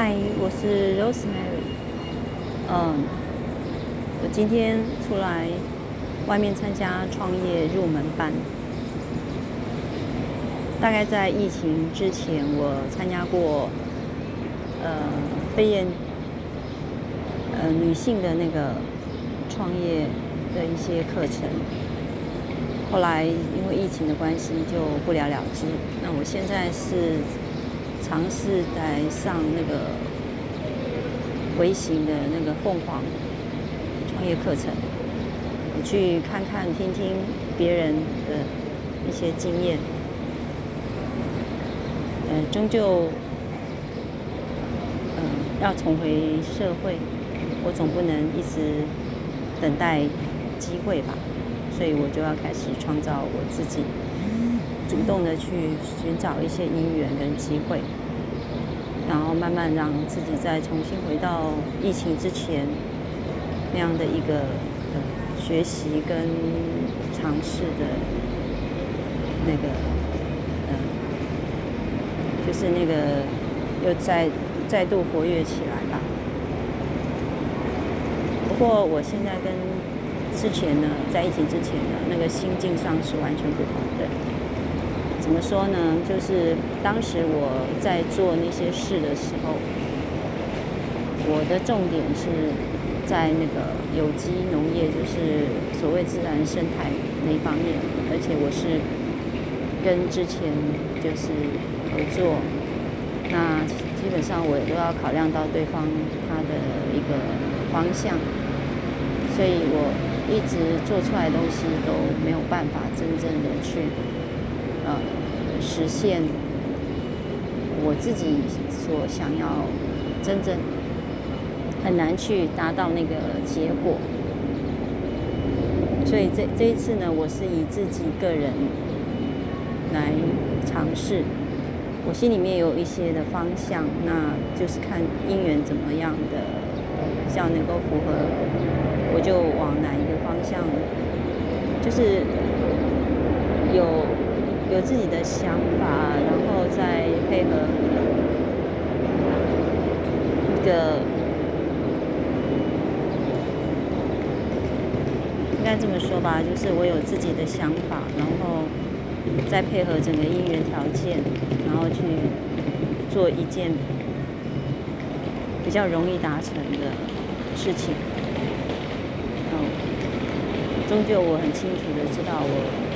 嗨，我是 Rosemary。嗯，我今天出来外面参加创业入门班。大概在疫情之前，我参加过呃飞燕呃女性的那个创业的一些课程。后来因为疫情的关系，就不了了之。那我现在是。尝试在上那个微型的那个凤凰创业课程，我去看看、听听别人的一些经验。嗯，终究，嗯，要重回社会，我总不能一直等待机会吧，所以我就要开始创造我自己。主动的去寻找一些姻缘跟机会，然后慢慢让自己再重新回到疫情之前那样的一个呃学习跟尝试的那个呃，就是那个又再再度活跃起来吧。不过我现在跟之前呢，在疫情之前的那个心境上是完全不同的。怎么说呢？就是当时我在做那些事的时候，我的重点是在那个有机农业，就是所谓自然生态那一方面，而且我是跟之前就是合作，那基本上我都要考量到对方他的一个方向，所以我一直做出来的东西都没有办法真正的去。呃，实现我自己所想要真正很难去达到那个结果，所以这这一次呢，我是以自己个人来尝试，我心里面有一些的方向，那就是看姻缘怎么样的比较能够符合，我就往哪一个方向，就是有。有自己的想法，然后再配合一个，应该这么说吧，就是我有自己的想法，然后再配合整个姻缘条件，然后去做一件比较容易达成的事情。嗯，终究我很清楚的知道我。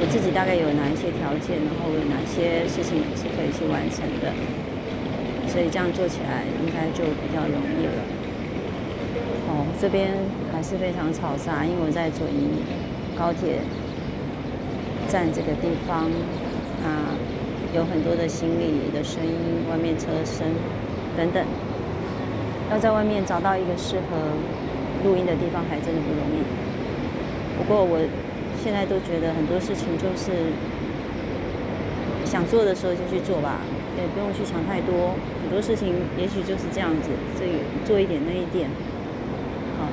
我自己大概有哪一些条件，然后有哪些事情是可以去完成的，所以这样做起来应该就比较容易了。哦，这边还是非常嘈杂，因为我在左营高铁站这个地方，啊，有很多的行李的声音，外面车声等等，要在外面找到一个适合录音的地方，还真的不容易。不过我。现在都觉得很多事情就是想做的时候就去做吧，也不用去想太多。很多事情也许就是这样子，这做一点那一点，好，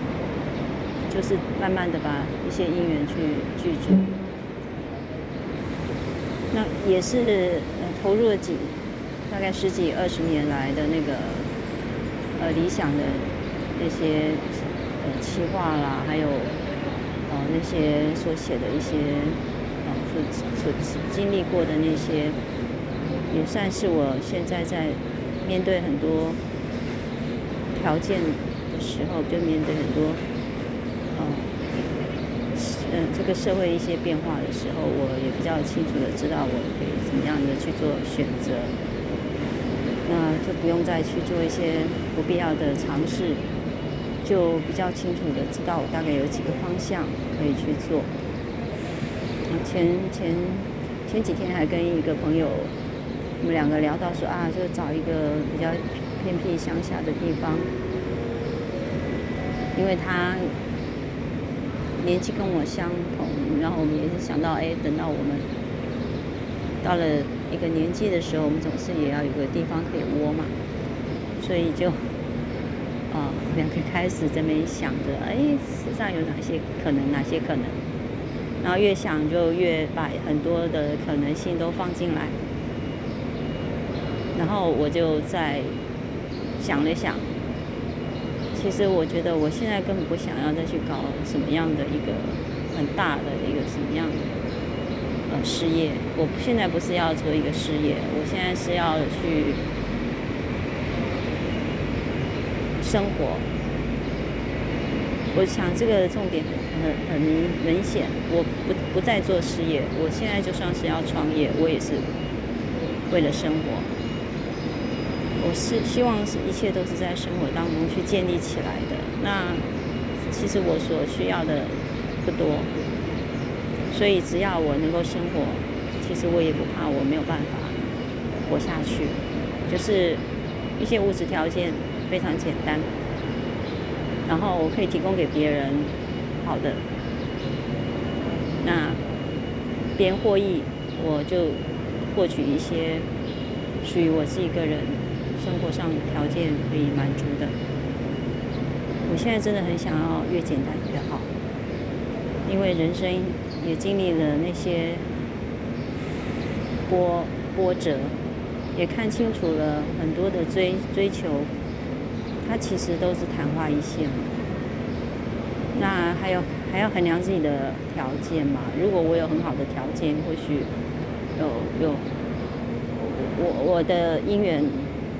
就是慢慢的把一些因缘去聚足。那也是投入了几大概十几二十年来的那个呃理想的那些呃企划啦，还有。那些所写的一些，呃，所所经历过的那些，也算是我现在在面对很多条件的时候，就面对很多，呃，嗯，这个社会一些变化的时候，我也比较清楚的知道我可以怎么样的去做选择，那就不用再去做一些不必要的尝试。就比较清楚的知道我大概有几个方向可以去做。前前前几天还跟一个朋友，我们两个聊到说啊，就找一个比较偏僻乡下的地方，因为他年纪跟我相同，然后我们也是想到，哎，等到我们到了一个年纪的时候，我们总是也要有个地方可以窝嘛，所以就。啊，两个开始这边想着，哎，世上有哪些可能，哪些可能，然后越想就越把很多的可能性都放进来，然后我就在想了想，其实我觉得我现在根本不想要再去搞什么样的一个很大的一个什么样的呃事业。我现在不是要做一个事业，我现在是要去生活。我想这个重点很很明明显，我不不再做事业，我现在就算是要创业，我也是为了生活。我是希望是一切都是在生活当中去建立起来的。那其实我所需要的不多，所以只要我能够生活，其实我也不怕我没有办法活下去。就是一些物质条件非常简单。然后我可以提供给别人好的，那边获益，我就获取一些属于我自己个人生活上条件可以满足的。我现在真的很想要越简单越好，因为人生也经历了那些波波折，也看清楚了很多的追追求。它其实都是昙花一现，那还有还要衡量自己的条件嘛？如果我有很好的条件，或许有有我我的姻缘，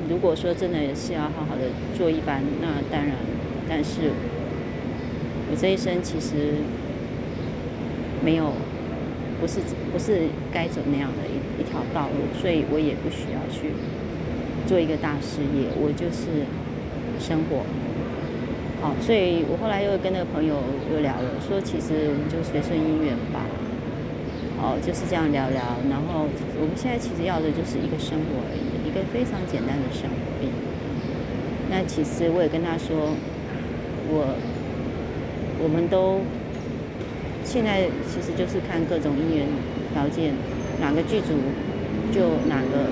如果说真的也是要好好的做一番，那当然，但是我这一生其实没有不是不是该走那样的一一条道路，所以我也不需要去做一个大事业，我就是。生活，好，所以我后来又跟那个朋友又聊了，说其实我们就随顺姻缘吧，哦，就是这样聊聊。然后我们现在其实要的就是一个生活而已，一个非常简单的生活而已。那其实我也跟他说，我我们都现在其实就是看各种姻缘条件，哪个剧组就哪个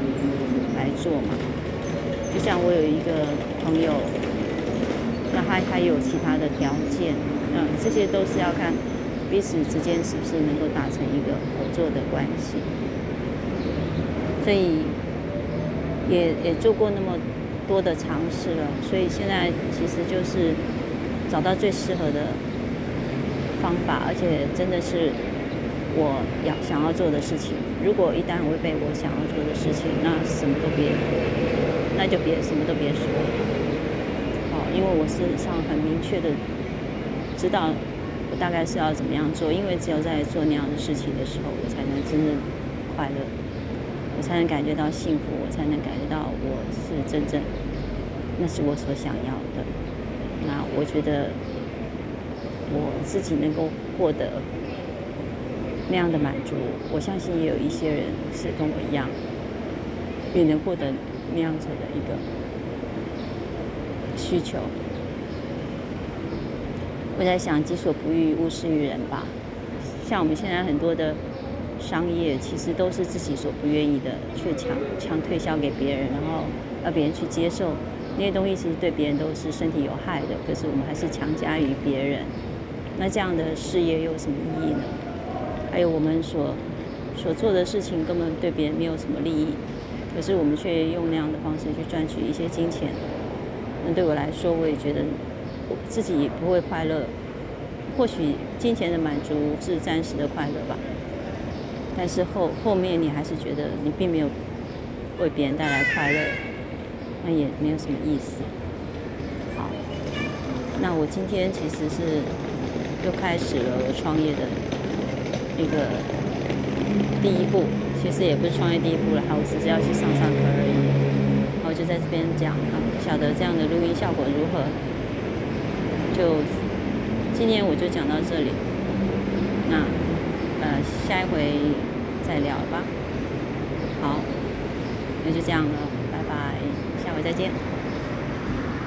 来做嘛。就像我有一个朋友，那他他有其他的条件，嗯，这些都是要看彼此之间是不是能够达成一个合作的关系。所以也也做过那么多的尝试了，所以现在其实就是找到最适合的方法，而且真的是我要想要做的事情。如果一旦违背我想要做的事情，那什么都别。那就别什么都别说，哦，因为我事实上很明确的知道我大概是要怎么样做，因为只有在做那样的事情的时候，我才能真正快乐，我才能感觉到幸福，我才能感觉到我是真正，那是我所想要的。那我觉得我自己能够获得那样的满足，我相信也有一些人是跟我一样，也能获得。那样子的一个需求，我在想“己所不欲，勿施于人”吧。像我们现在很多的商业，其实都是自己所不愿意的，却强强推销给别人，然后让别人去接受那些东西，其实对别人都是身体有害的。可是我们还是强加于别人，那这样的事业又有什么意义呢？还有我们所所做的事情，根本对别人没有什么利益。可是我们却用那样的方式去赚取一些金钱，那对我来说，我也觉得我自己也不会快乐。或许金钱的满足是暂时的快乐吧，但是后后面你还是觉得你并没有为别人带来快乐，那也没有什么意思。好，那我今天其实是又开始了我创业的那个第一步。其实也不是创业第一步了，我只是要去上上课而已。然后就在这边讲啊，不晓得这样的录音效果如何。就今天我就讲到这里，那呃下一回再聊吧。好，那就这样了，拜拜，下回再见。